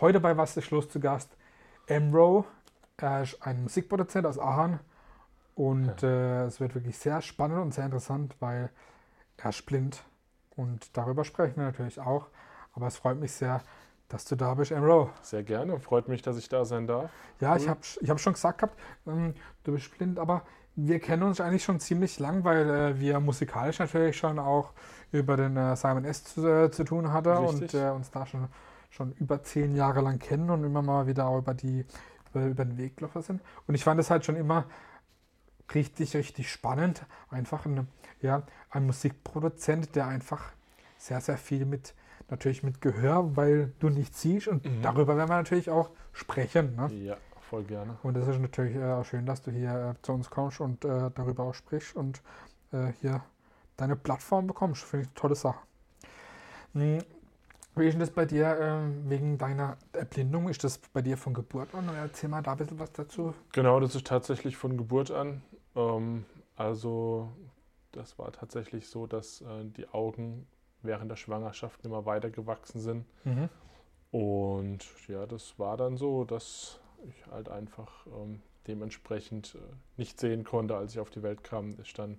Heute bei Was ist los zu Gast Emro. Er ist ein Musikproduzent aus Aachen und äh, es wird wirklich sehr spannend und sehr interessant, weil er ist blind und darüber sprechen wir natürlich auch. Aber es freut mich sehr, dass du da bist, Emro. Sehr gerne, freut mich, dass ich da sein darf. Ja, cool. ich habe ich hab schon gesagt gehabt, ähm, du bist blind, aber wir kennen uns eigentlich schon ziemlich lang, weil äh, wir musikalisch natürlich schon auch über den äh, Simon S. zu, äh, zu tun hatten und äh, uns da schon, schon über zehn Jahre lang kennen und immer mal wieder auch über, die, über, über den Weg gelaufen sind. Und ich fand es halt schon immer richtig, richtig spannend. Einfach ein, ja, ein Musikproduzent, der einfach sehr, sehr viel mit, natürlich mit Gehör, weil du nicht siehst und mhm. darüber werden wir natürlich auch sprechen. Ne? Ja voll gerne. Und es ist natürlich äh, auch schön, dass du hier äh, zu uns kommst und äh, darüber auch sprichst und äh, hier deine Plattform bekommst. Finde ich eine tolle Sache. Hm. Wie ist denn das bei dir ähm, wegen deiner Erblindung? Ist das bei dir von Geburt an? Erzähl mal da ein bisschen was dazu. Genau, das ist tatsächlich von Geburt an. Ähm, also das war tatsächlich so, dass äh, die Augen während der Schwangerschaft immer weiter gewachsen sind. Mhm. Und ja, das war dann so, dass ich halt einfach ähm, dementsprechend äh, nicht sehen konnte, als ich auf die Welt kam. Ist dann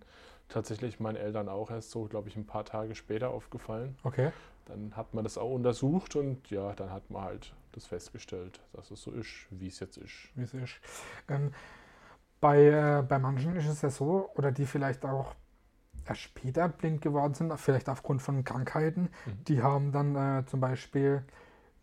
tatsächlich meinen Eltern auch erst so, glaube ich, ein paar Tage später aufgefallen. Okay. Dann hat man das auch untersucht und ja, dann hat man halt das festgestellt, dass es so ist, wie es jetzt ist. Wie es ist. Ähm, bei, äh, bei manchen ist es ja so, oder die vielleicht auch erst später blind geworden sind, vielleicht aufgrund von Krankheiten, mhm. die haben dann äh, zum Beispiel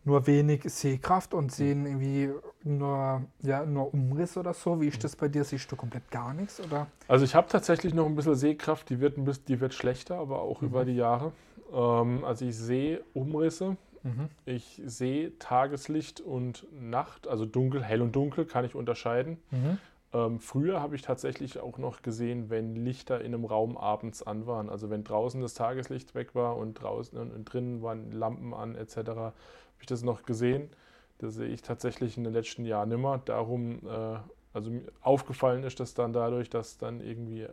nur wenig Sehkraft und sehen irgendwie nur, ja, nur Umriss oder so. Wie ist das bei dir? Siehst du komplett gar nichts? Oder? Also ich habe tatsächlich noch ein bisschen Sehkraft, die wird, ein bisschen, die wird schlechter, aber auch mhm. über die Jahre. Ähm, also ich sehe Umrisse, mhm. ich sehe Tageslicht und Nacht, also dunkel, hell und dunkel kann ich unterscheiden. Mhm. Ähm, früher habe ich tatsächlich auch noch gesehen, wenn Lichter in einem Raum abends an waren. Also wenn draußen das Tageslicht weg war und draußen und drinnen waren Lampen an etc habe ich das noch gesehen. Das sehe ich tatsächlich in den letzten Jahren nimmer. Darum, äh, also aufgefallen ist das dann dadurch, dass dann irgendwie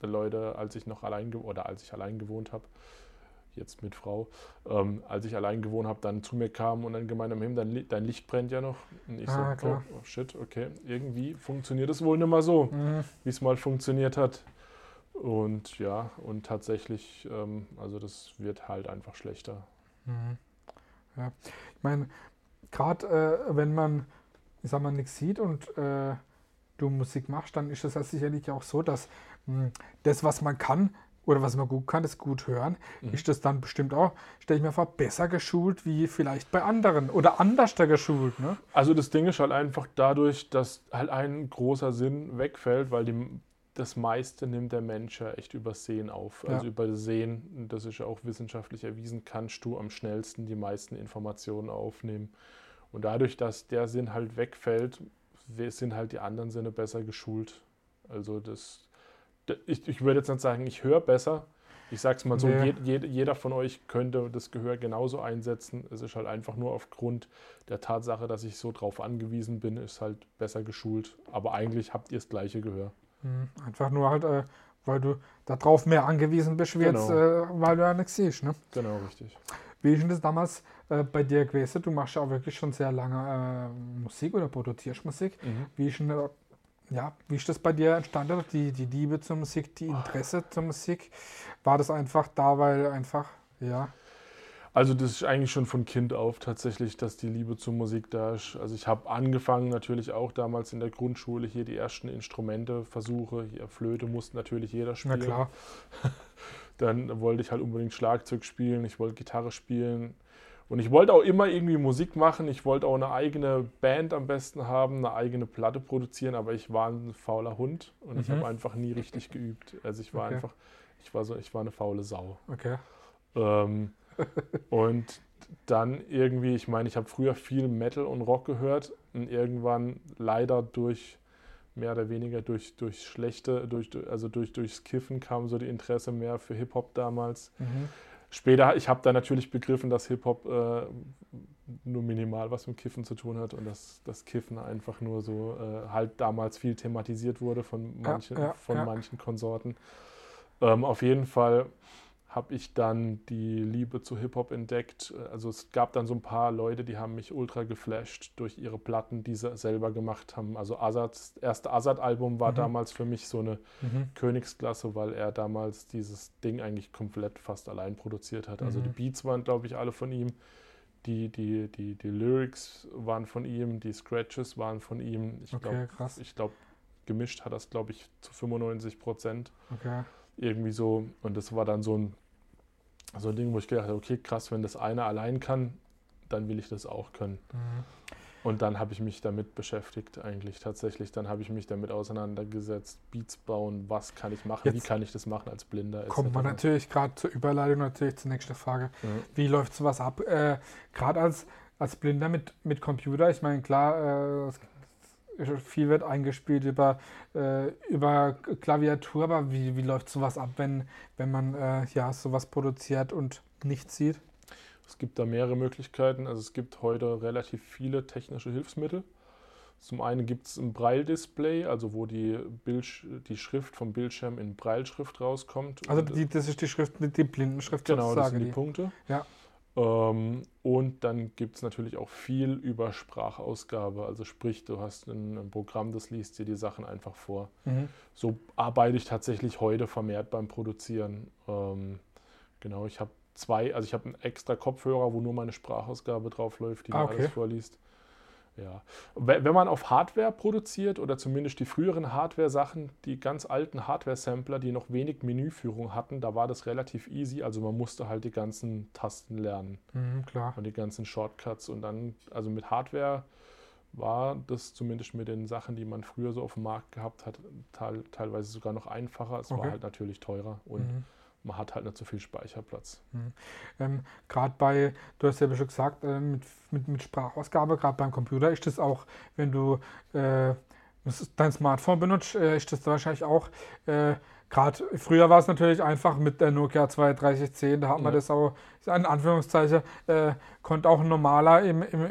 die Leute, als ich noch allein oder als ich allein gewohnt habe, jetzt mit Frau, ähm, als ich allein gewohnt habe, dann zu mir kamen und dann gemeint haben, dein, dein, Licht brennt ja noch. Und ich ah, so, oh, oh, shit, okay, irgendwie funktioniert es wohl nicht mehr so, mhm. wie es mal funktioniert hat. Und ja, und tatsächlich, ähm, also das wird halt einfach schlechter. Mhm. Ja. Ich meine, gerade äh, wenn man, ich sag mal, nichts sieht und äh, du Musik machst, dann ist es ja sicherlich auch so, dass mh, hm, das, was man kann oder was man gut kann, das gut hören, mhm. ist das dann bestimmt auch, stelle ich mir vor, besser geschult wie vielleicht bei anderen oder anders geschult. Ne? Also das Ding ist halt einfach dadurch, dass halt ein großer Sinn wegfällt, weil die das meiste nimmt der Mensch ja echt über Sehen auf. Ja. Also über Sehen, das ist ja auch wissenschaftlich erwiesen, kannst du am schnellsten die meisten Informationen aufnehmen. Und dadurch, dass der Sinn halt wegfällt, sind halt die anderen Sinne besser geschult. Also das, ich, ich würde jetzt nicht sagen, ich höre besser. Ich sage es mal so, nee. jed, jeder von euch könnte das Gehör genauso einsetzen. Es ist halt einfach nur aufgrund der Tatsache, dass ich so drauf angewiesen bin, ist halt besser geschult. Aber eigentlich habt ihr das gleiche Gehör. Hm, einfach nur halt, äh, weil du darauf mehr angewiesen bist, wie genau. jetzt, äh, weil du ja nichts siehst. Ne? Genau, richtig. Wie ist denn das damals äh, bei dir gewesen? Du machst ja auch wirklich schon sehr lange äh, Musik oder produzierst Musik. Mhm. Wie, ist denn, ja, wie ist das bei dir entstanden, die, die Liebe zur Musik, die Interesse zur Musik? War das einfach da, weil einfach, ja. Also das ist eigentlich schon von Kind auf tatsächlich, dass die Liebe zur Musik da ist. Also ich habe angefangen natürlich auch damals in der Grundschule hier die ersten Instrumente versuche. Hier Flöte musste natürlich jeder spielen. Na klar. Dann wollte ich halt unbedingt Schlagzeug spielen, ich wollte Gitarre spielen. Und ich wollte auch immer irgendwie Musik machen. Ich wollte auch eine eigene Band am besten haben, eine eigene Platte produzieren, aber ich war ein fauler Hund und mhm. ich habe einfach nie richtig geübt. Also ich war okay. einfach, ich war so, ich war eine faule Sau. Okay. Ähm, und dann irgendwie, ich meine, ich habe früher viel Metal und Rock gehört und irgendwann leider durch mehr oder weniger durch, durch schlechte, durch, also durch, durchs Kiffen kam so die Interesse mehr für Hip-Hop damals. Mhm. Später, ich habe dann natürlich begriffen, dass Hip-Hop äh, nur minimal was mit Kiffen zu tun hat und dass das Kiffen einfach nur so äh, halt damals viel thematisiert wurde von manchen, ja, ja, von ja. manchen Konsorten. Ähm, auf jeden Fall habe ich dann die Liebe zu Hip-Hop entdeckt. Also es gab dann so ein paar Leute, die haben mich ultra geflasht durch ihre Platten, die sie selber gemacht haben. Also Azad's erste Azad-Album war mhm. damals für mich so eine mhm. Königsklasse, weil er damals dieses Ding eigentlich komplett fast allein produziert hat. Also die mhm. Beats waren, glaube ich, alle von ihm. Die, die, die, die Lyrics waren von ihm, die Scratches waren von ihm. Ich okay, glaube, glaub, gemischt hat das, glaube ich, zu 95 Prozent. Okay irgendwie so. Und das war dann so ein, so ein Ding, wo ich gedacht habe, okay, krass, wenn das einer allein kann, dann will ich das auch können. Mhm. Und dann habe ich mich damit beschäftigt, eigentlich tatsächlich. Dann habe ich mich damit auseinandergesetzt, Beats bauen, was kann ich machen, Jetzt wie kann ich das machen als Blinder. Kommt man natürlich gerade zur Überleitung natürlich zur nächsten Frage. Mhm. Wie läuft sowas ab? Äh, gerade als, als Blinder mit, mit Computer, ich meine, klar, äh, viel wird eingespielt über, äh, über Klaviatur, aber wie, wie läuft sowas ab, wenn, wenn man äh, ja, sowas produziert und nichts sieht? Es gibt da mehrere Möglichkeiten. Also es gibt heute relativ viele technische Hilfsmittel. Zum einen gibt es ein Braille-Display, also wo die, Bild, die Schrift vom Bildschirm in Brailleschrift rauskommt. Also die, das ist die Schrift, die Blindenschrift Genau, das sind die, die Punkte. Ja. Ähm, und dann gibt es natürlich auch viel über Sprachausgabe. Also sprich, du hast ein, ein, Programm, das liest dir die Sachen einfach vor. Mhm. So arbeite ich tatsächlich heute vermehrt beim Produzieren. Ähm, genau, ich habe zwei, also ich habe einen extra Kopfhörer, wo nur meine Sprachausgabe drauf läuft, die ah, mir okay. alles vorliest. Ja. Wenn man auf Hardware produziert oder zumindest die früheren Hardware-Sachen, die ganz alten Hardware-Sampler, die noch wenig Menüführung hatten, da war das relativ easy. Also man musste halt die ganzen Tasten lernen. Mhm, klar. Und die ganzen Shortcuts. Und dann, also mit Hardware war das zumindest mit den Sachen, die man früher so auf dem Markt gehabt hat, teilweise sogar noch einfacher. Es okay. war halt natürlich teurer. Und mhm man hat halt nicht so viel Speicherplatz. Mhm. Ähm, gerade bei, du hast ja schon gesagt, äh, mit, mit, mit Sprachausgabe, gerade beim Computer ist das auch, wenn du äh, dein Smartphone benutzt, äh, ist das wahrscheinlich auch, äh, gerade früher war es natürlich einfach mit der Nokia 3210, da hat man ja. das auch, in Anführungszeichen, äh, konnte auch ein normaler im, im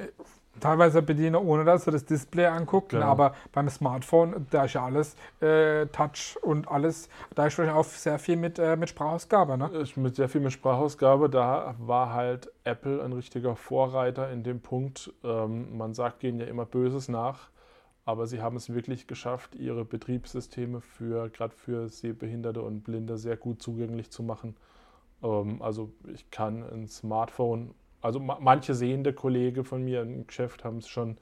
teilweise bedienen, ohne dass sie das Display angucken. Genau. Aber beim Smartphone, da ist ja alles äh, Touch und alles, da ist auch sehr viel mit, äh, mit Sprachausgabe. Ne? Mit sehr viel mit Sprachausgabe, da war halt Apple ein richtiger Vorreiter in dem Punkt. Ähm, man sagt ihnen ja immer Böses nach, aber sie haben es wirklich geschafft, ihre Betriebssysteme für gerade für Sehbehinderte und Blinde sehr gut zugänglich zu machen. Ähm, also ich kann ein Smartphone also manche sehende Kollege von mir im Geschäft haben es schon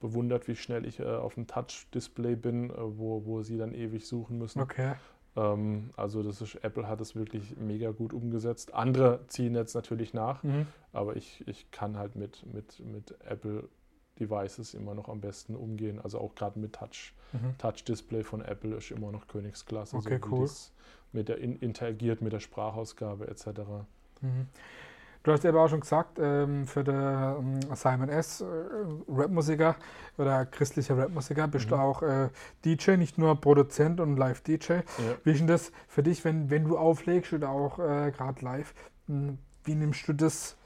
bewundert, wie schnell ich äh, auf dem Touch-Display bin, äh, wo, wo sie dann ewig suchen müssen. Okay. Ähm, also das ist, Apple hat es wirklich mega gut umgesetzt. Andere ziehen jetzt natürlich nach, mhm. aber ich, ich kann halt mit, mit, mit Apple Devices immer noch am besten umgehen. Also auch gerade mit Touch. Mhm. Touch-Display von Apple ist immer noch Königsklasse. Okay, so cool. mit der in, interagiert mit der Sprachausgabe etc. Mhm. Du hast eben auch schon gesagt, ähm, für den ähm, Simon S. Äh, Rapmusiker oder christlicher Rapmusiker bist mhm. du auch äh, DJ, nicht nur Produzent und Live-DJ. Ja. Wie ist denn das für dich, wenn, wenn du auflegst oder auch äh, gerade live? Hm, wie nimmst du das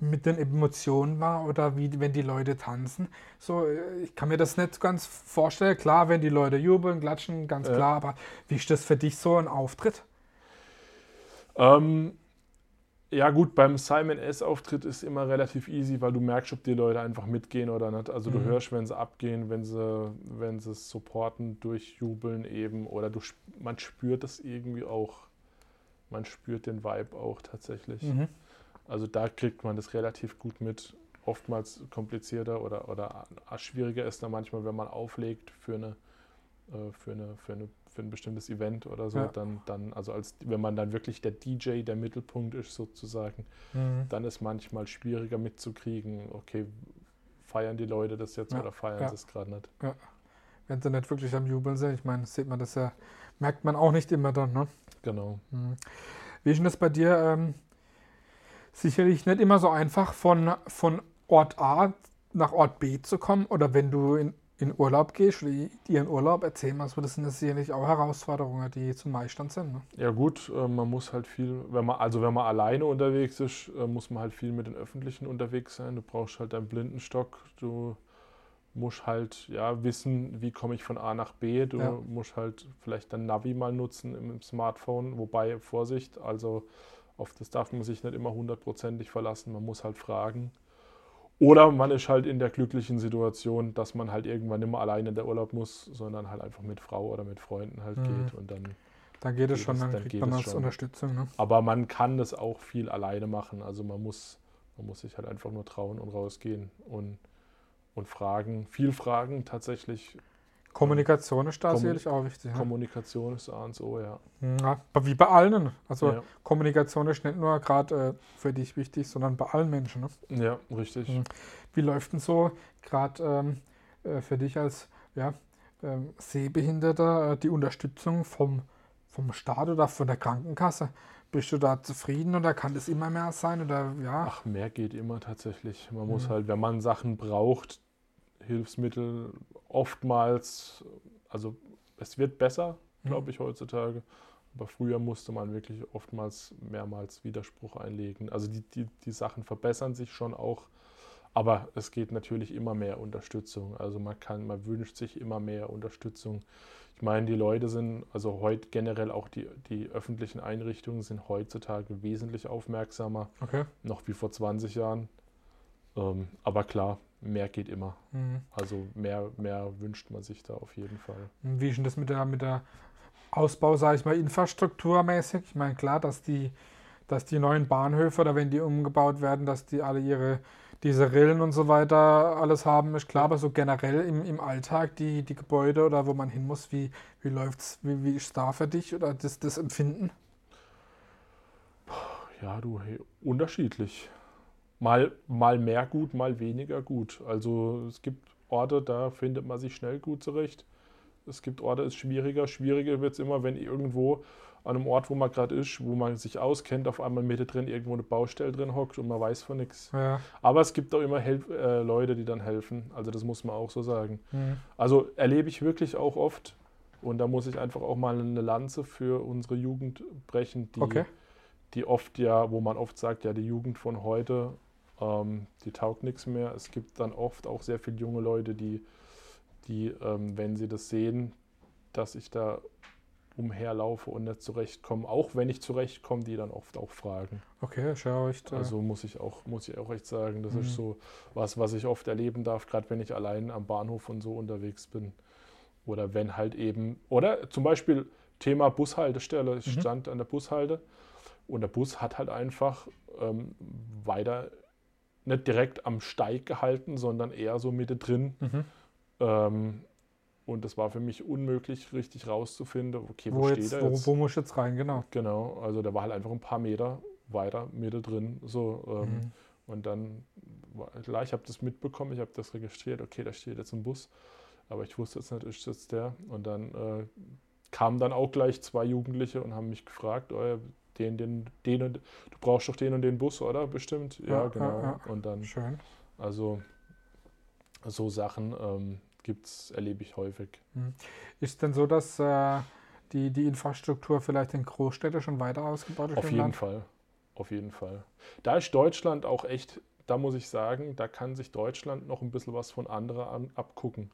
mit den Emotionen wahr oder wie, wenn die Leute tanzen? So, ich kann mir das nicht ganz vorstellen. Klar, wenn die Leute jubeln, klatschen, ganz ja. klar, aber wie ist das für dich so ein Auftritt? Ähm, ja, gut, beim Simon S-Auftritt ist immer relativ easy, weil du merkst, ob die Leute einfach mitgehen oder nicht. Also du mhm. hörst, wenn sie abgehen, wenn sie, wenn sie es supporten, durchjubeln eben. Oder du, man spürt das irgendwie auch. Man spürt den Vibe auch tatsächlich. Mhm. Also da kriegt man das relativ gut mit. Oftmals komplizierter oder, oder schwieriger ist da manchmal, wenn man auflegt für eine, äh, für eine, für eine für ein bestimmtes Event oder so, ja. dann, dann, also als wenn man dann wirklich der DJ der Mittelpunkt ist sozusagen, mhm. dann ist manchmal schwieriger mitzukriegen, okay, feiern die Leute das jetzt ja. oder feiern ja. sie es gerade nicht. Ja. Wenn sie nicht wirklich am Jubeln sind, ich meine, sieht man das ja, merkt man auch nicht immer dann, ne? Genau. Mhm. Wie ist denn das bei dir? Ähm, sicherlich nicht immer so einfach, von, von Ort A nach Ort B zu kommen oder wenn du in in Urlaub gehst in Urlaub, erzähl mal, so, das sind sicherlich auch Herausforderungen, die zum Meistern sind. Ne? Ja gut, äh, man muss halt viel, wenn man, also wenn man alleine unterwegs ist, äh, muss man halt viel mit den Öffentlichen unterwegs sein. Du brauchst halt deinen Blindenstock, du musst halt ja wissen, wie komme ich von A nach B. Du ja. musst halt vielleicht dein Navi mal nutzen im Smartphone, wobei Vorsicht, also auf das darf man sich nicht immer hundertprozentig verlassen. Man muss halt fragen. Oder man ist halt in der glücklichen Situation, dass man halt irgendwann nicht mehr alleine in der Urlaub muss, sondern halt einfach mit Frau oder mit Freunden halt mhm. geht und dann. Dann geht es schon, dann, dann kriegt man als Unterstützung. Ne? Aber man kann das auch viel alleine machen. Also man muss, man muss sich halt einfach nur trauen und rausgehen und, und fragen, viel fragen tatsächlich Kommunikation ist da Kommun sicherlich auch wichtig. Ja. Kommunikation ist A und O, ja. ja. Wie bei allen. Also ja. Kommunikation ist nicht nur gerade äh, für dich wichtig, sondern bei allen Menschen. Ne? Ja, richtig. Mhm. Wie läuft denn so gerade ähm, äh, für dich als ja, ähm, Sehbehinderter äh, die Unterstützung vom, vom Staat oder von der Krankenkasse? Bist du da zufrieden oder kann das immer mehr sein? Oder, ja? Ach, mehr geht immer tatsächlich. Man mhm. muss halt, wenn man Sachen braucht, Hilfsmittel oftmals, also es wird besser, glaube ich, heutzutage. Aber früher musste man wirklich oftmals mehrmals Widerspruch einlegen. Also die, die, die Sachen verbessern sich schon auch, aber es geht natürlich immer mehr Unterstützung. Also man kann, man wünscht sich immer mehr Unterstützung. Ich meine, die Leute sind, also heute generell auch die, die öffentlichen Einrichtungen sind heutzutage wesentlich aufmerksamer, okay. noch wie vor 20 Jahren. Ähm, aber klar, mehr geht immer. Mhm. Also mehr, mehr wünscht man sich da auf jeden Fall. Wie ist denn das mit der, mit der Ausbau, sage ich mal, infrastrukturmäßig? Ich meine, klar, dass die, dass die neuen Bahnhöfe oder wenn die umgebaut werden, dass die alle ihre diese Rillen und so weiter alles haben, ist klar, aber so generell im, im Alltag, die, die Gebäude oder wo man hin muss, wie, wie läuft's, wie, wie ist da für dich oder das, das Empfinden? Ja, du, hey, unterschiedlich mal, mal mehr gut, mal weniger gut. Also es gibt Orte, da findet man sich schnell gut zurecht. Es gibt Orte, ist schwieriger. Schwieriger wird es immer, wenn irgendwo an einem Ort, wo man gerade ist, wo man sich auskennt, auf einmal Mitte drin irgendwo eine Baustelle drin hockt und man weiß von nichts. Ja. Aber es gibt auch immer Hel äh, Leute, die dann helfen. Also das muss man auch so sagen. Mhm. Also erlebe ich wirklich auch oft. Und da muss ich einfach auch mal eine Lanze für unsere Jugend brechen, die, okay. die oft ja, wo man oft sagt, ja, die Jugend von heute ähm, die taugt nichts mehr. Es gibt dann oft auch sehr viele junge Leute, die, die ähm, wenn sie das sehen, dass ich da umherlaufe und nicht zurechtkomme, auch wenn ich zurechtkomme, die dann oft auch fragen. Okay, schau ich. Da. Also muss ich auch, muss ich auch echt sagen, das mhm. ist so was, was ich oft erleben darf, gerade wenn ich allein am Bahnhof und so unterwegs bin. Oder wenn halt eben, oder zum Beispiel Thema Bushaltestelle. Ich mhm. stand an der Bushalte und der Bus hat halt einfach ähm, weiter nicht direkt am Steig gehalten, sondern eher so Mitte drin. Mhm. Ähm, und das war für mich unmöglich, richtig rauszufinden, okay, wo, wo steht er jetzt? Wo, wo muss ich jetzt rein, genau. Genau, also der war halt einfach ein paar Meter weiter, Mitte drin. So, ähm, mhm. Und dann, klar, ich habe das mitbekommen, ich habe das registriert, okay, da steht jetzt ein Bus, aber ich wusste jetzt nicht, ist das der? Und dann äh, kamen dann auch gleich zwei Jugendliche und haben mich gefragt, oh, den, den, den und, du brauchst doch den und den Bus, oder? Bestimmt. Ja, ja genau. Ja, ja. Und dann. Schön. Also so Sachen ähm, gibt's, erlebe ich häufig. Hm. Ist denn so, dass äh, die, die Infrastruktur vielleicht in Großstädten schon weiter ausgebaut ist? Auf jeden Land? Fall. Auf jeden Fall. Da ist Deutschland auch echt, da muss ich sagen, da kann sich Deutschland noch ein bisschen was von anderen abgucken.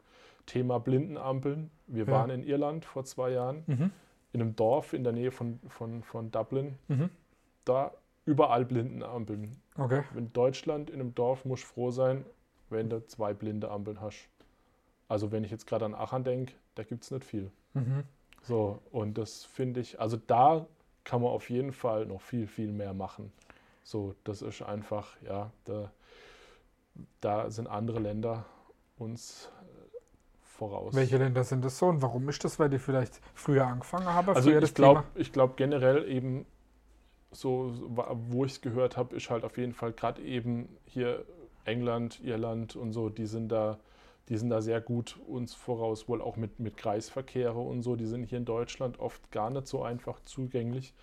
Thema Blindenampeln. Wir waren in Irland vor zwei Jahren. Mhm in einem Dorf in der Nähe von, von, von Dublin. Mhm. Da überall Blindenampeln. Okay. In Deutschland, in einem Dorf, musst du froh sein, wenn du zwei blinde Ampeln hast. Also wenn ich jetzt gerade an Aachen denke, da gibt es nicht viel. Mhm. So, und das finde ich, also da kann man auf jeden Fall noch viel, viel mehr machen. So, das ist einfach, ja, da, da sind andere Länder uns voraus. Welche Länder sind das so und warum ist das? Weil die vielleicht früher angefangen haben? Also ich glaube glaub generell eben so, wo ich es gehört habe, ist halt auf jeden Fall gerade eben hier England, Irland und so, die sind da, die sind da sehr gut uns voraus, wohl auch mit, mit Kreisverkehre und so, die sind hier in Deutschland oft gar nicht so einfach zugänglich.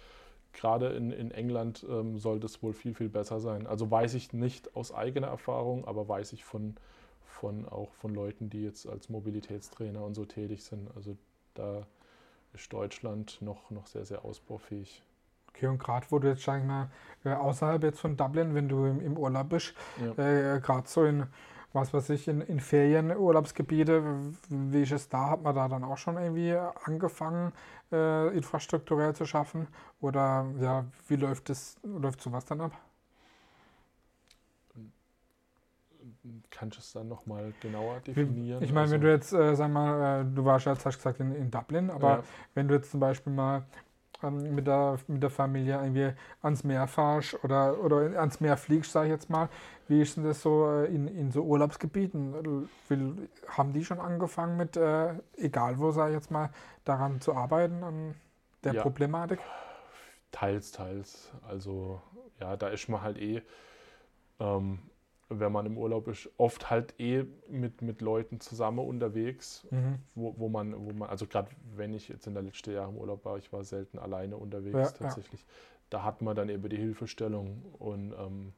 Gerade in, in England ähm, soll das wohl viel, viel besser sein. Also weiß ich nicht aus eigener Erfahrung, aber weiß ich von, von auch von Leuten, die jetzt als Mobilitätstrainer und so tätig sind. Also da ist Deutschland noch, noch sehr, sehr ausbaufähig. Okay, und gerade wo du jetzt, sag ich mal, äh, außerhalb jetzt von Dublin, wenn du im, im Urlaub bist, ja. äh, gerade so in was weiß ich, in, in Ferienurlaubsgebiete, wie ist es da? Hat man da dann auch schon irgendwie angefangen, äh, infrastrukturell zu schaffen? Oder ja, wie läuft das, läuft sowas dann ab? Kannst du es dann nochmal genauer definieren? Ich meine, also, wenn du jetzt, äh, sag mal, äh, du warst jetzt, hast gesagt, in, in Dublin, aber ja. wenn du jetzt zum Beispiel mal ähm, mit, der, mit der Familie irgendwie ans Meer fahrst oder, oder ans Meer fliegst, sage ich jetzt mal, wie ist denn das so äh, in, in so Urlaubsgebieten? Will, haben die schon angefangen mit, äh, egal wo, sage ich jetzt mal, daran zu arbeiten, an der ja. Problematik? Teils, teils. Also ja, da ist man halt eh ähm, wenn man im Urlaub ist, oft halt eh mit, mit Leuten zusammen unterwegs, mhm. wo, wo man, wo man, also gerade wenn ich jetzt in der letzten Jahre im Urlaub war, ich war selten alleine unterwegs ja, tatsächlich. Ja. Da hat man dann eben die Hilfestellung und ähm,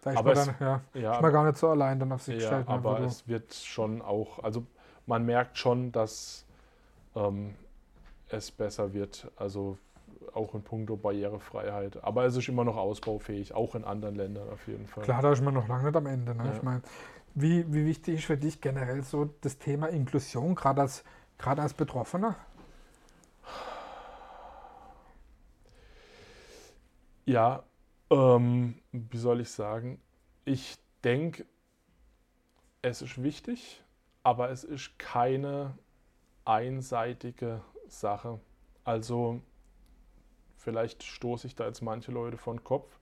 da ist aber man dann, ja, ja, ist man gar nicht so allein dann auf sich ja, gestellt. Ne, aber es wird schon auch, also man merkt schon, dass ähm, es besser wird. Also auch in puncto Barrierefreiheit. Aber es ist immer noch ausbaufähig, auch in anderen Ländern auf jeden Fall. Klar, da ist man noch lange nicht am Ende. Ne? Ja. Ich meine, wie, wie wichtig ist für dich generell so das Thema Inklusion, gerade als, gerade als Betroffener? Ja, ähm, wie soll ich sagen? Ich denke, es ist wichtig, aber es ist keine einseitige Sache. Also Vielleicht stoße ich da jetzt manche Leute von Kopf.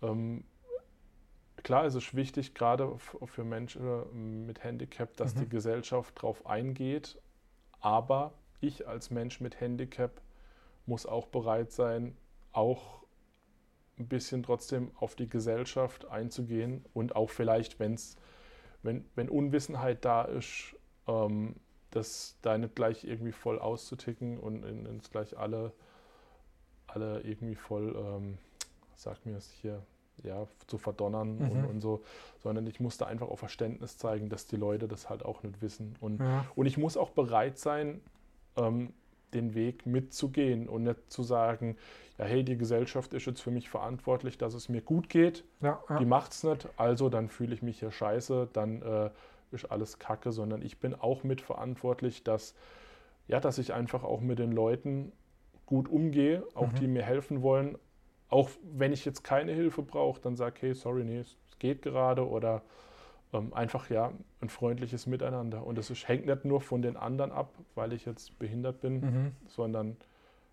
Ähm, klar ist es wichtig, gerade für Menschen äh, mit Handicap, dass mhm. die Gesellschaft darauf eingeht. Aber ich als Mensch mit Handicap muss auch bereit sein, auch ein bisschen trotzdem auf die Gesellschaft einzugehen und auch vielleicht, wenn's, wenn, wenn Unwissenheit da ist, ähm, das da nicht gleich irgendwie voll auszuticken und ins gleich alle alle irgendwie voll, ähm, sag mir es hier, ja, zu verdonnern mhm. und, und, so, sondern ich musste einfach auch Verständnis zeigen, dass die Leute das halt auch nicht wissen. Und, ja. und ich muss auch bereit sein, ähm, den Weg mitzugehen und nicht zu sagen, ja, hey, die Gesellschaft ist jetzt für mich verantwortlich, dass es mir gut geht. Ja, ja. Die macht es nicht, also dann fühle ich mich hier scheiße, dann äh, ist alles Kacke, sondern ich bin auch mitverantwortlich, dass, ja, dass ich einfach auch mit den Leuten gut umgehe, auch mhm. die mir helfen wollen. Auch wenn ich jetzt keine Hilfe brauche, dann sage, hey, sorry, nee, es geht gerade oder ähm, einfach ja ein freundliches Miteinander. Und das ist, hängt nicht nur von den anderen ab, weil ich jetzt behindert bin, mhm. sondern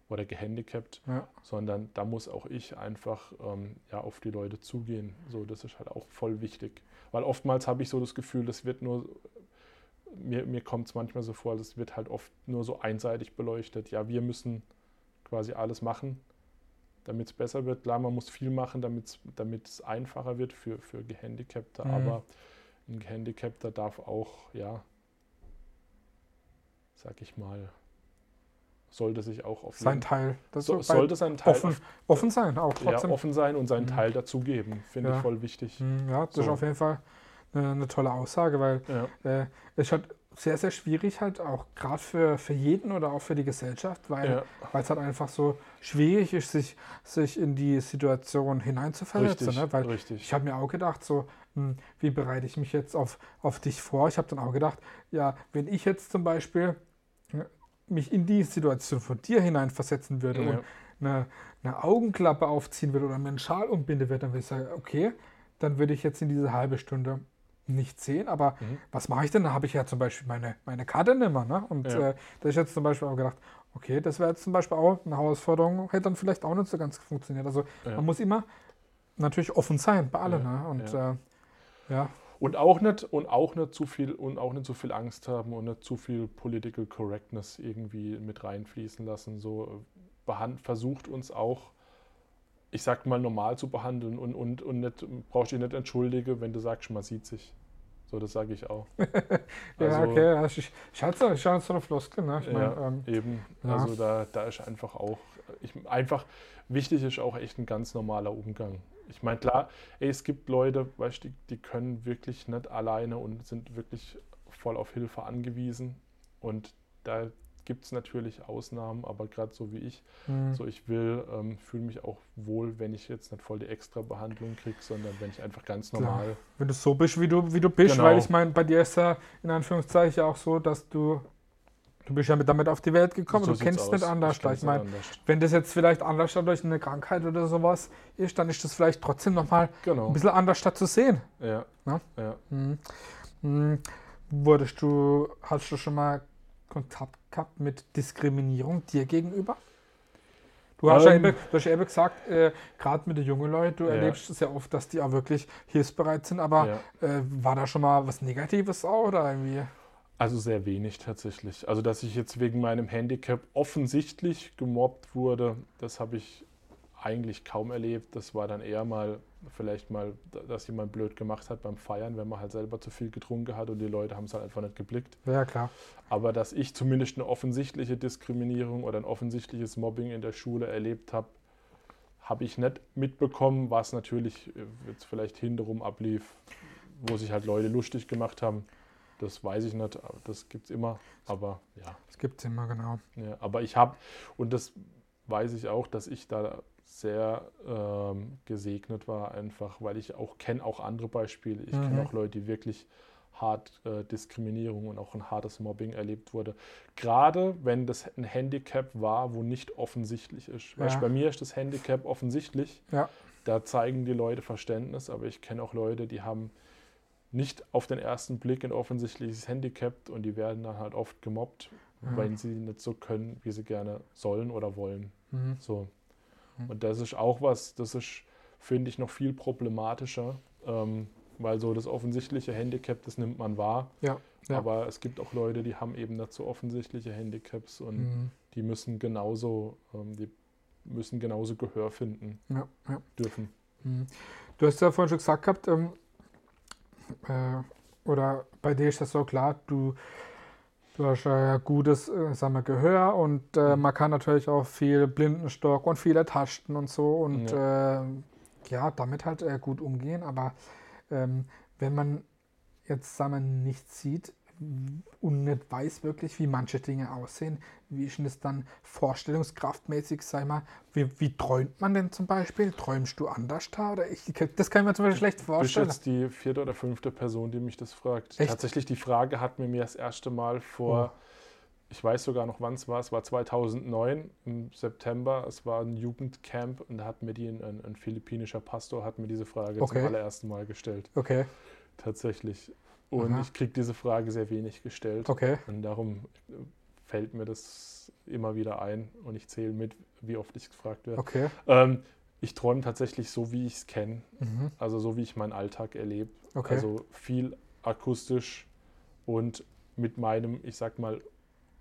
oder gehandicapt, ja. sondern da muss auch ich einfach ähm, ja, auf die Leute zugehen. So, das ist halt auch voll wichtig. Weil oftmals habe ich so das Gefühl, das wird nur, mir, mir kommt es manchmal so vor, das wird halt oft nur so einseitig beleuchtet. Ja, wir müssen quasi alles machen, damit es besser wird. Klar, man muss viel machen, damit es einfacher wird für, für Gehandicapte, mhm. aber ein Gehandicapter darf auch, ja, sag ich mal, sollte sich auch auf sein Teil, so, sollte sein Teil offen, offen sein, auch trotzdem. Ja, offen sein und seinen mhm. Teil dazugeben, finde ja. ich voll wichtig. Mhm, ja, das so. ist auf jeden Fall eine, eine tolle Aussage, weil ja. äh, es hat sehr, sehr schwierig halt auch gerade für, für jeden oder auch für die Gesellschaft, weil ja. es halt einfach so schwierig ist, sich, sich in die Situation hineinzuversetzen. Richtig, ne? Weil richtig. ich habe mir auch gedacht, so, hm, wie bereite ich mich jetzt auf, auf dich vor? Ich habe dann auch gedacht, ja, wenn ich jetzt zum Beispiel mich in die Situation von dir hineinversetzen würde ja. und eine, eine Augenklappe aufziehen würde oder einen Schal umbinden würde, dann würde ich sagen, okay, dann würde ich jetzt in diese halbe Stunde nicht sehen, aber mhm. was mache ich denn? Da habe ich ja zum Beispiel meine, meine Karte nicht mehr. Ne? Und ja. äh, da ist jetzt zum Beispiel auch gedacht, okay, das wäre jetzt zum Beispiel auch eine Herausforderung, hätte dann vielleicht auch nicht so ganz funktioniert. Also ja. man muss immer natürlich offen sein bei allen. Ja. Ne? Und äh, ja. Und auch nicht und auch nicht zu viel und auch nicht so viel Angst haben und nicht zu viel Political Correctness irgendwie mit reinfließen lassen. So behand, versucht uns auch ich sag mal, normal zu behandeln und, und, und nicht, brauchst dich nicht entschuldigen, wenn du sagst, man sieht sich. So, das sage ich auch. ja, also, okay, ja, ich, ich hatte hatte so eine Floskel, ne? Ich ja, mein, ähm, eben. Ja. Also da, da ist einfach auch, ich, einfach wichtig ist auch echt ein ganz normaler Umgang. Ich meine, klar, ey, es gibt Leute, weißt die, die können wirklich nicht alleine und sind wirklich voll auf Hilfe angewiesen. Und da gibt es natürlich Ausnahmen, aber gerade so wie ich, mhm. so ich will, ähm, fühle mich auch wohl, wenn ich jetzt nicht voll die extra Behandlung kriege, sondern wenn ich einfach ganz normal. Klar. Wenn du so bist, wie du, wie du bist, genau. weil ich meine, bei dir ist ja in Anführungszeichen auch so, dass du Du bist ja damit auf die Welt gekommen, so du kennst es nicht anders. Ich, ich meine, wenn das jetzt vielleicht anders durch eine Krankheit oder sowas ist, dann ist das vielleicht trotzdem nochmal genau. ein bisschen anders da zu sehen. Ja. ja? ja. Mhm. Mhm. Wurdest du, hast du schon mal Kontakt gehabt mit Diskriminierung dir gegenüber? Du hast, ähm, ja, eben, du hast ja eben gesagt, äh, gerade mit den jungen Leuten, du ja. erlebst es ja oft, dass die auch wirklich hilfsbereit sind, aber ja. äh, war da schon mal was Negatives auch oder irgendwie? Also sehr wenig tatsächlich. Also dass ich jetzt wegen meinem Handicap offensichtlich gemobbt wurde, das habe ich eigentlich kaum erlebt. Das war dann eher mal vielleicht mal, dass jemand blöd gemacht hat beim Feiern, wenn man halt selber zu viel getrunken hat und die Leute haben es halt einfach nicht geblickt. Ja, klar. Aber dass ich zumindest eine offensichtliche Diskriminierung oder ein offensichtliches Mobbing in der Schule erlebt habe, habe ich nicht mitbekommen, was natürlich jetzt vielleicht hinterrum ablief, wo sich halt Leute lustig gemacht haben. Das weiß ich nicht, das gibt es immer, aber ja. Das gibt es immer, genau. Ja, aber ich habe, und das weiß ich auch, dass ich da sehr ähm, gesegnet war, einfach, weil ich auch kenne auch andere Beispiele. Ich mhm. kenne auch Leute, die wirklich hart äh, Diskriminierung und auch ein hartes Mobbing erlebt wurde. Gerade wenn das ein Handicap war, wo nicht offensichtlich ist. Ja. Weißt, bei mir ist das Handicap offensichtlich. Ja. Da zeigen die Leute Verständnis, aber ich kenne auch Leute, die haben nicht auf den ersten Blick ein offensichtliches Handicap und die werden dann halt oft gemobbt, mhm. weil sie nicht so können, wie sie gerne sollen oder wollen. Mhm. So. Mhm. Und das ist auch was, das ist, finde ich, noch viel problematischer, ähm, weil so das offensichtliche Handicap, das nimmt man wahr. Ja, ja. Aber es gibt auch Leute, die haben eben so offensichtliche Handicaps und mhm. die müssen genauso, ähm, die müssen genauso Gehör finden ja, dürfen. Mhm. Du hast ja vorhin schon gesagt gehabt, ähm, äh, oder bei dir ist das so klar, du, du hast ja gutes äh, sagen wir, Gehör und äh, mhm. man kann natürlich auch viel Blindenstock und viele Tasten und so und ja, äh, ja damit halt äh, gut umgehen. Aber ähm, wenn man jetzt sagen wir, nichts sieht, und nicht weiß wirklich, wie manche Dinge aussehen. Wie ist denn das dann vorstellungskraftmäßig, sag mal, wie, wie träumt man denn zum Beispiel? Träumst du anders da? Oder ich, das kann ich mir zum Beispiel schlecht vorstellen. Du bist jetzt die vierte oder fünfte Person, die mich das fragt. Echt? Tatsächlich, die Frage hat mir das erste Mal vor, oh. ich weiß sogar noch, wann es war, es war 2009 im September, es war ein Jugendcamp und da hat mir die, ein, ein philippinischer Pastor hat mir diese Frage okay. zum allerersten Mal gestellt. Okay. Tatsächlich. Und Aha. ich kriege diese Frage sehr wenig gestellt. Okay. Und darum fällt mir das immer wieder ein und ich zähle mit, wie oft ich gefragt werde. Okay. Ähm, ich träume tatsächlich so, wie ich es kenne. Mhm. Also so, wie ich meinen Alltag erlebe. Okay. Also viel akustisch und mit meinem, ich sag mal,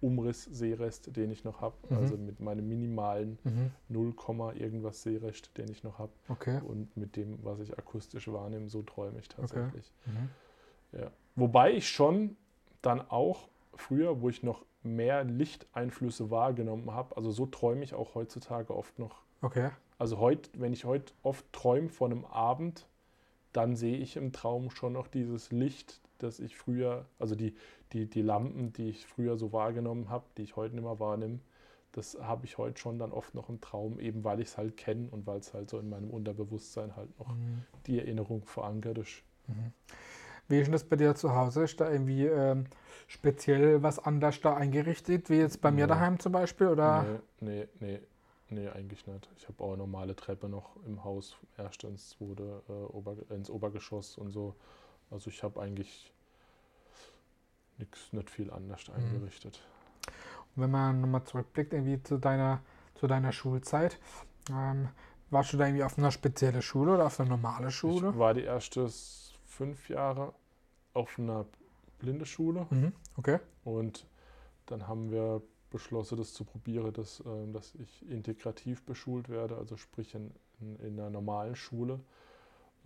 Umriss-Seerest, den ich noch habe. Mhm. Also mit meinem minimalen mhm. 0, irgendwas Seerest, den ich noch habe. Okay. Und mit dem, was ich akustisch wahrnehme, so träume ich tatsächlich. Okay. Mhm. Ja. Wobei ich schon dann auch früher, wo ich noch mehr Lichteinflüsse wahrgenommen habe, also so träume ich auch heutzutage oft noch. Okay. Also heute, wenn ich heute oft träume von einem Abend, dann sehe ich im Traum schon noch dieses Licht, das ich früher, also die, die, die Lampen, die ich früher so wahrgenommen habe, die ich heute nicht mehr wahrnehme, das habe ich heute schon dann oft noch im Traum, eben weil ich es halt kenne und weil es halt so in meinem Unterbewusstsein halt noch mhm. die Erinnerung verankert ist. Mhm. Wie ist denn das bei dir zu Hause? Ist da irgendwie ähm, speziell was anders da eingerichtet, wie jetzt bei nee. mir daheim zum Beispiel? Oder? Nee, nee, nee, nee eigentlich nicht. Ich habe auch eine normale Treppe noch im Haus, erst ins zweite, äh, Ober, ins Obergeschoss und so. Also ich habe eigentlich nichts, nicht viel anders mhm. eingerichtet. Und wenn man nochmal zurückblickt, irgendwie zu deiner, zu deiner Schulzeit, ähm, warst du da irgendwie auf einer speziellen Schule oder auf einer normalen Schule? Ich war die erste fünf Jahre auf einer Blindeschule. Mhm. Okay. Und dann haben wir beschlossen, das zu probieren, dass, äh, dass ich integrativ beschult werde, also sprich in, in, in einer normalen Schule.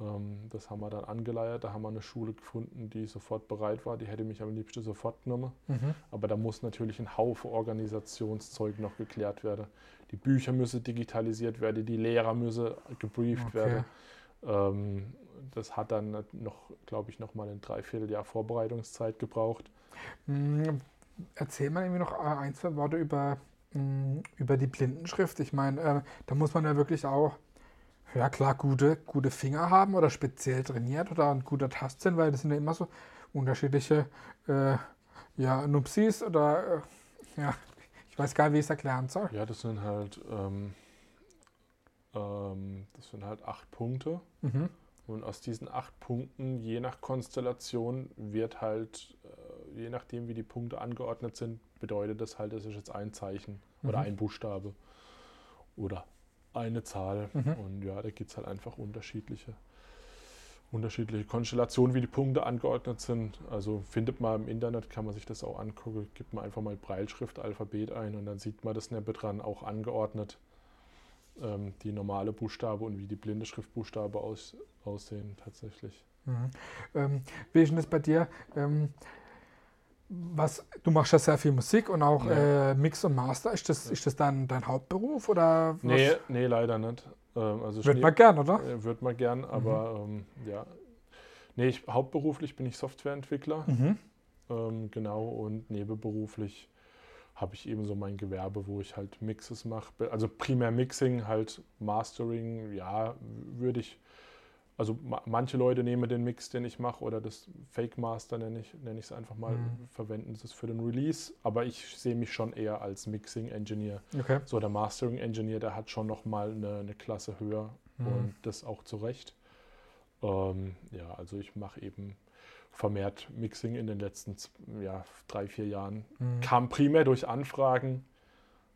Ähm, das haben wir dann angeleiert. Da haben wir eine Schule gefunden, die sofort bereit war. Die hätte mich am liebsten sofort genommen. Mhm. Aber da muss natürlich ein Haufen Organisationszeug noch geklärt werden. Die Bücher müssen digitalisiert werden, die Lehrer müssen gebrieft okay. werden. Ähm, das hat dann noch, glaube ich, noch mal ein Dreivierteljahr Vorbereitungszeit gebraucht. Hm, erzähl mal irgendwie noch äh, ein, zwei Worte über, mh, mm, über die Blindenschrift. Ich meine, äh, da muss man ja wirklich auch, ja klar, gute, gute Finger haben oder speziell trainiert oder ein guter Tastsinn, weil das sind ja immer so unterschiedliche äh, ja, Nupsis oder äh, ja, ich weiß gar nicht, wie ich es erklären soll. Ja, das sind halt ähm, ähm, das sind halt acht Punkte. Mhm. Und aus diesen acht Punkten, je nach Konstellation, wird halt, äh, je nachdem wie die Punkte angeordnet sind, bedeutet das halt, das ist jetzt ein Zeichen mhm. oder ein Buchstabe oder eine Zahl. Mhm. Und ja, da gibt es halt einfach unterschiedliche, unterschiedliche Konstellationen, wie die Punkte angeordnet sind. Also findet man im Internet, kann man sich das auch angucken, gibt man einfach mal Breilschrift, Alphabet ein und dann sieht man das dran auch angeordnet ähm, die normale Buchstabe und wie die blinde Schriftbuchstabe aus, aussehen tatsächlich. Mhm. Ähm, wie ist denn das bei dir? Ähm, was, du machst ja sehr viel Musik und auch ja. äh, Mix und Master. Ist das, ja. ist das dann dein Hauptberuf? Oder was? Nee, nee, leider nicht. Ähm, also wird man gern, oder? Äh, wird man gern, aber mhm. ja. Nee, ich, hauptberuflich bin ich Softwareentwickler. Mhm. Ähm, genau, und nebenberuflich habe ich eben so mein Gewerbe, wo ich halt Mixes mache. Also primär Mixing, halt Mastering, ja, würde ich. Also manche Leute nehmen den Mix, den ich mache, oder das Fake Master nenne ich es nenn einfach mal, mhm. verwenden das für den Release. Aber ich sehe mich schon eher als Mixing Engineer. Okay. So der Mastering Engineer, der hat schon nochmal eine, eine Klasse höher mhm. und das auch zu Recht. Ähm, ja, also ich mache eben vermehrt Mixing in den letzten ja, drei, vier Jahren. Mhm. Kam primär durch Anfragen.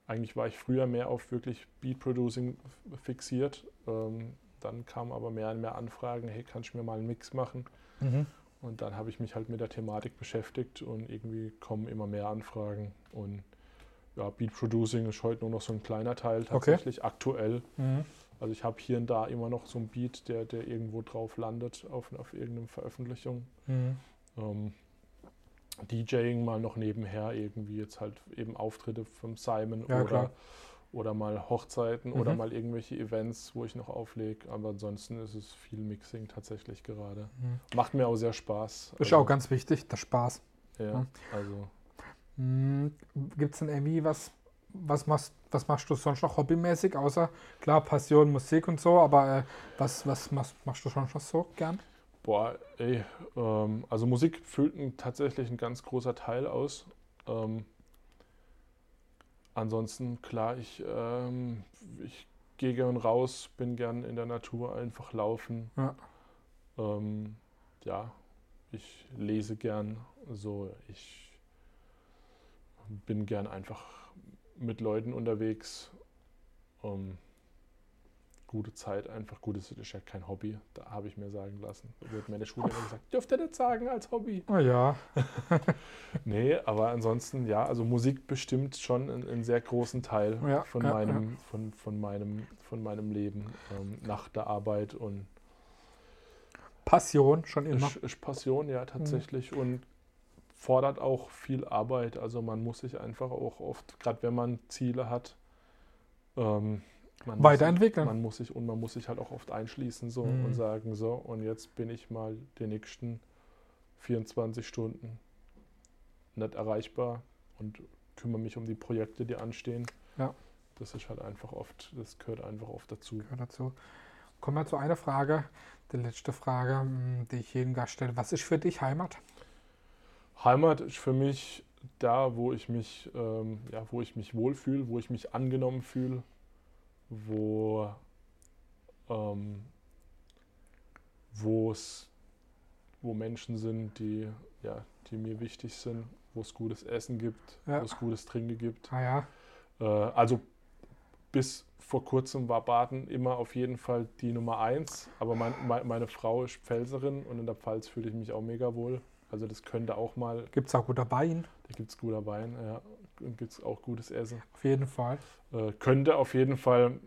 Eigentlich war ich früher mehr auf wirklich Beat Producing fixiert. Ähm, dann kamen aber mehr und mehr Anfragen, hey, kannst du mir mal einen Mix machen? Mhm. Und dann habe ich mich halt mit der Thematik beschäftigt und irgendwie kommen immer mehr Anfragen. Und ja, Beat Producing ist heute nur noch so ein kleiner Teil tatsächlich okay. aktuell. Mhm. Also ich habe hier und da immer noch so einen Beat, der, der irgendwo drauf landet auf, auf irgendeine Veröffentlichung. Mhm. Ähm, DJing mal noch nebenher, irgendwie jetzt halt eben Auftritte vom Simon ja, oder, oder mal Hochzeiten mhm. oder mal irgendwelche Events, wo ich noch auflege. Aber ansonsten ist es viel Mixing tatsächlich gerade. Mhm. Macht mir auch sehr Spaß. Ist also, auch ganz wichtig, der Spaß. Ja, ja. also. Mhm. Gibt es denn irgendwie was, was machst, was machst du sonst noch hobbymäßig, außer klar Passion, Musik und so, aber äh, was, was machst, machst du sonst noch so gern? Boah, ey, ähm, also Musik füllt ein, tatsächlich ein ganz großer Teil aus. Ähm, ansonsten, klar, ich, ähm, ich gehe gern raus, bin gern in der Natur einfach laufen. Ja, ähm, ja ich lese gern, so ich bin gern einfach mit Leuten unterwegs. Um, gute Zeit, einfach gutes ist ja kein Hobby. Da habe ich mir sagen lassen. Da wird mir in der Schule immer gesagt, dürft ihr nicht sagen als Hobby. Oh ja. nee, aber ansonsten, ja, also Musik bestimmt schon einen, einen sehr großen Teil ja, von, ja, meinem, ja. Von, von, meinem, von meinem Leben ähm, nach der Arbeit und Passion schon immer. Ist, ist Passion, ja, tatsächlich. Mhm. Und fordert auch viel Arbeit. Also man muss sich einfach auch oft, gerade wenn man Ziele hat, ähm, man Weiterentwickeln. Muss, man muss sich und man muss sich halt auch oft einschließen so mhm. und sagen so und jetzt bin ich mal die nächsten 24 Stunden nicht erreichbar und kümmere mich um die Projekte, die anstehen. Ja. Das ist halt einfach oft, das gehört einfach oft dazu. Gehört dazu. Kommen wir zu einer Frage, die letzte Frage, die ich jedem Gast stelle. Was ist für dich Heimat? Heimat ist für mich da, wo ich mich, ähm, ja, wo ich mich wohlfühle, wo ich mich angenommen fühle, wo ähm, es wo Menschen sind, die, ja, die mir wichtig sind, wo es gutes Essen gibt, ja. wo es gutes Trinken gibt. Ah, ja. äh, also bis vor kurzem war Baden immer auf jeden Fall die Nummer eins, aber mein, meine Frau ist Pfälzerin und in der Pfalz fühle ich mich auch mega wohl. Also das könnte auch mal. Gibt es auch guter Wein? Da gibt es guter Wein, ja. Und gibt es auch gutes Essen. Auf jeden Fall. Äh, könnte auf jeden Fall,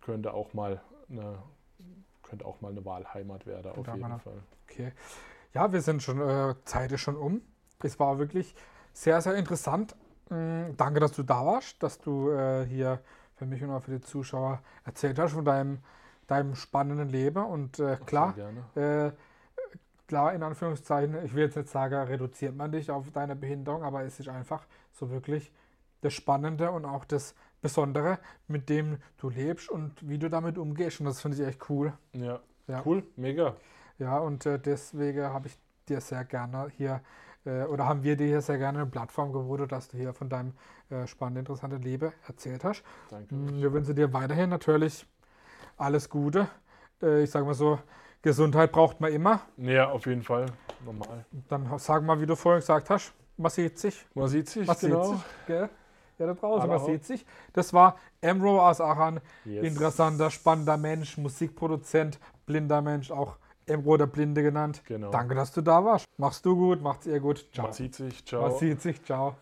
könnte auch mal eine, könnte auch mal eine Wahlheimat werden, auf jeden Fall. Okay. Ja, wir sind schon, äh, Zeit ist schon um. Es war wirklich sehr, sehr interessant. Mhm, danke, dass du da warst, dass du äh, hier für mich und auch für die Zuschauer erzählt hast von deinem, deinem spannenden Leben. Und äh, klar, äh, klar, in Anführungszeichen, ich will jetzt nicht sagen, reduziert man dich auf deine Behinderung, aber es ist einfach so wirklich das Spannende und auch das Besondere, mit dem du lebst und wie du damit umgehst. Und das finde ich echt cool. Ja, ja. cool, mega. Ja, und äh, deswegen habe ich dir sehr gerne hier, äh, oder haben wir dir hier sehr gerne eine Plattform geboten, dass du hier von deinem äh, spannenden, interessanten Leben erzählt hast. Danke. Mm, wir wünschen dir weiterhin natürlich alles Gute. Äh, ich sage mal so, Gesundheit braucht man immer. Ja, auf jeden Fall. Normal. Dann sag mal, wie du vorhin gesagt hast, man sieht sich. Man sieht sich, man genau. Sieht sich, gell? Ja, da draußen, man sieht sich. Das war Emro aus Aachen. Yes. Interessanter, spannender Mensch, Musikproduzent, blinder Mensch, auch Emro der Blinde genannt. Genau. Danke, dass du da warst. Machst du gut, macht's ihr gut. Ciao. Man sieht sich, ciao. Man sieht sich, ciao.